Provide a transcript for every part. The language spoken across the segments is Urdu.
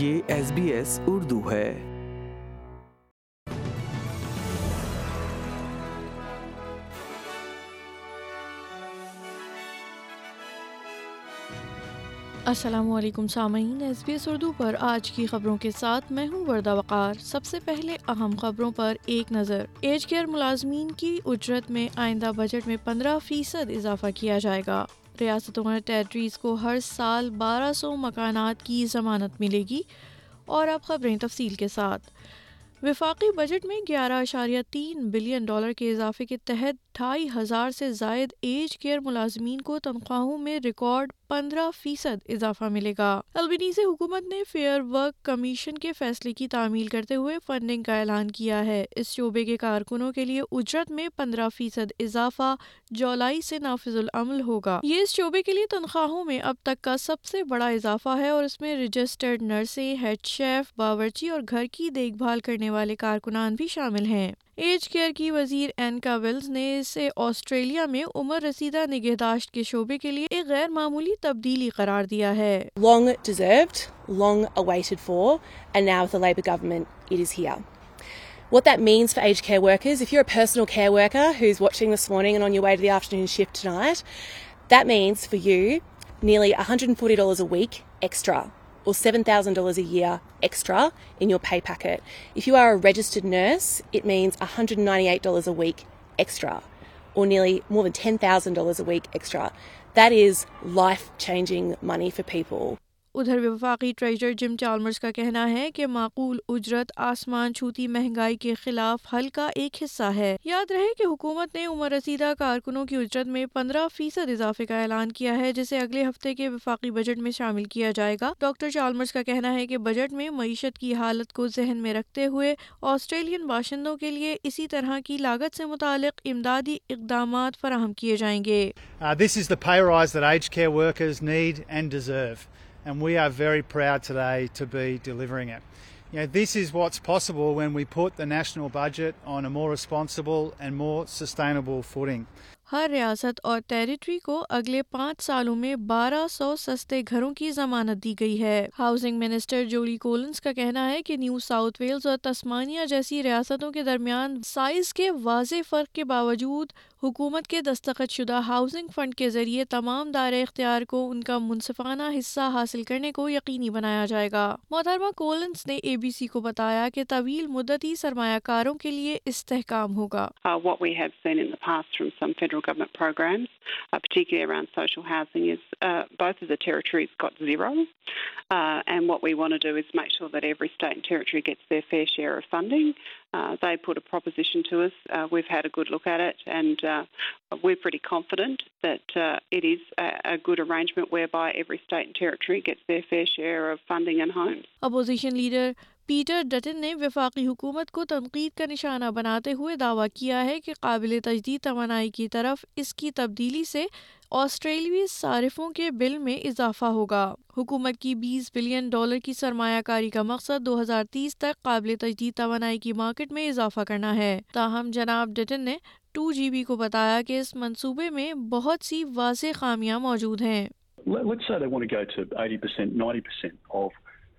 یہ ایس ایس بی اردو ہے السلام علیکم سامعین ایس بی ایس اردو پر آج کی خبروں کے ساتھ میں ہوں وردہ وقار سب سے پہلے اہم خبروں پر ایک نظر ایج کیئر ملازمین کی اجرت میں آئندہ بجٹ میں پندرہ فیصد اضافہ کیا جائے گا ریاستوں اور ٹیریٹریز کو ہر سال بارہ سو مکانات کی ضمانت ملے گی اور اب خبریں تفصیل کے ساتھ وفاقی بجٹ میں گیارہ اشاریہ تین بلین ڈالر کے اضافے کے تحت ڈھائی ہزار سے زائد ایج کیئر ملازمین کو تنخواہوں میں ریکارڈ پندرہ فیصد اضافہ ملے گا البنیز حکومت نے فیئر ورک کمیشن کے فیصلے کی تعمیل کرتے ہوئے فنڈنگ کا اعلان کیا ہے اس شعبے کے کارکنوں کے لیے اجرت میں پندرہ فیصد اضافہ جولائی سے نافذ العمل ہوگا یہ اس شعبے کے لیے تنخواہوں میں اب تک کا سب سے بڑا اضافہ ہے اور اس میں رجسٹرڈ نرسیں ہیڈ شیف باورچی اور گھر کی دیکھ بھال کرنے کرنے والے کارکنان بھی شامل ہیں ایج کیئر کی وزیر نے اسے آسٹریلیا میں عمر رسیدہ نگہداشت کے کے شعبے لیے ایک غیر معمولی تبدیلی قرار دیا ہے or $7,000 a year extra in your pay packet. If you are a registered nurse, it means $198 a week extra, or nearly more than $10,000 a week extra. That is life-changing money for people. ادھر وفاقی ٹریجر جم چالمرز کا کہنا ہے کہ معقول اجرت آسمان چھوتی مہنگائی کے خلاف حل کا ایک حصہ ہے یاد رہے کہ حکومت نے عمر رسیدہ کارکنوں کی اجرت میں پندرہ فیصد اضافے کا اعلان کیا ہے جسے اگلے ہفتے کے وفاقی بجٹ میں شامل کیا جائے گا ڈاکٹر چالمرز کا کہنا ہے کہ بجٹ میں معیشت کی حالت کو ذہن میں رکھتے ہوئے آسٹریلین باشندوں کے لیے اسی طرح کی لاگت سے متعلق امدادی اقدامات فراہم کیے جائیں گے and we are very proud today to be delivering it. You know, this is what's possible when we put the national budget on a more responsible and more sustainable footing. ہر ریاست اور ٹیریٹری کو اگلے پانچ سالوں میں بارہ سو سستے گھروں کی ضمانت دی گئی ہے ہاؤسنگ منسٹر جولی کولنس کا کہنا ہے کہ نیو ساؤتھ ویلز اور جیسی ریاستوں کے درمیان سائز کے واضح فرق کے باوجود حکومت کے دستخط شدہ ہاؤسنگ فنڈ کے ذریعے تمام دار اختیار کو ان کا منصفانہ حصہ حاصل کرنے کو یقینی بنایا جائے گا محترمہ کولنس نے اے بی سی کو بتایا کہ طویل مدتی سرمایہ کاروں کے لیے استحکام ہوگا uh, federal government programs, uh, particularly around social housing, is uh, both of the territories got zero. Uh, and what we want to do is make sure that every state and territory gets their fair share of funding. Uh, they put a proposition to us. Uh, we've had a good look at it and uh, we're pretty confident that uh, it is a, a good arrangement whereby every state and territory gets their fair share of funding and homes. Opposition leader Peter Dutton نے وفاقی حکومت کو تنقید کا نشانہ بناتے ہوئے دعویٰ کیا ہے کہ قابل تجدید توانائی کی طرف اس کی تبدیلی سے آسٹریلوی صارفوں کے بل میں اضافہ ہوگا حکومت کی بیس بلین ڈالر کی سرمایہ کاری کا مقصد دو ہزار تیس تک قابل تجدید توانائی کی مارکیٹ میں اضافہ کرنا ہے تاہم جناب ڈٹن نے ٹو جی بی کو بتایا کہ اس منصوبے میں بہت سی واضح خامیاں موجود ہیں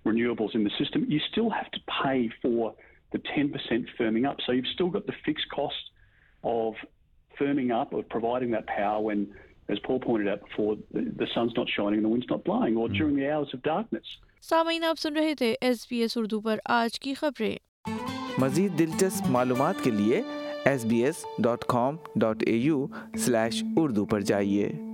renewables in the system, you still have to pay for the 10% firming up. So you've still got the fixed cost of firming up, of providing that power when, as Paul pointed out before, the, the sun's not shining and the wind's not blowing, or mm. during the hours of darkness. سامعین آپ سن رہے تھے ایس بی ایس اردو پر آج کی خبریں مزید دلچسپ معلومات کے لیے S B S dot com dot A U slash Urdu پر جائیے